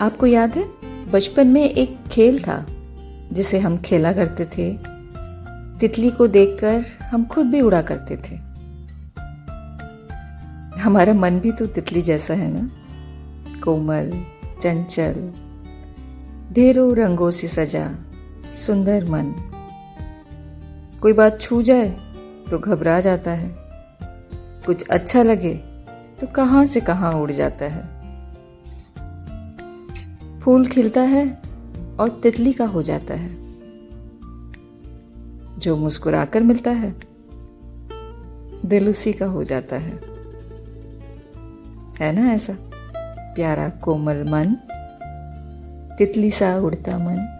आपको याद है? बचपन में एक खेल था, जिसे हम खेला करते थे। तितली को देखकर हम खुद भी उड़ा करते थे। हमारा मन भी तो तितली जैसा है ना? कोमल, चंचल, ढेरों रंगों से सजा, सुंदर मन। कोई बात छू जाए तो घबरा जाता है। कुछ अच्छा लगे तो कहाँ से कहाँ उड़ जाता है। फूल खिलता है और तितली का हो जाता है, जो मुस्कुराकर मिलता है, दिल उसी का हो जाता है। है ना ऐसा? प्यारा कोमल मन, तितली सा उड़ता मन।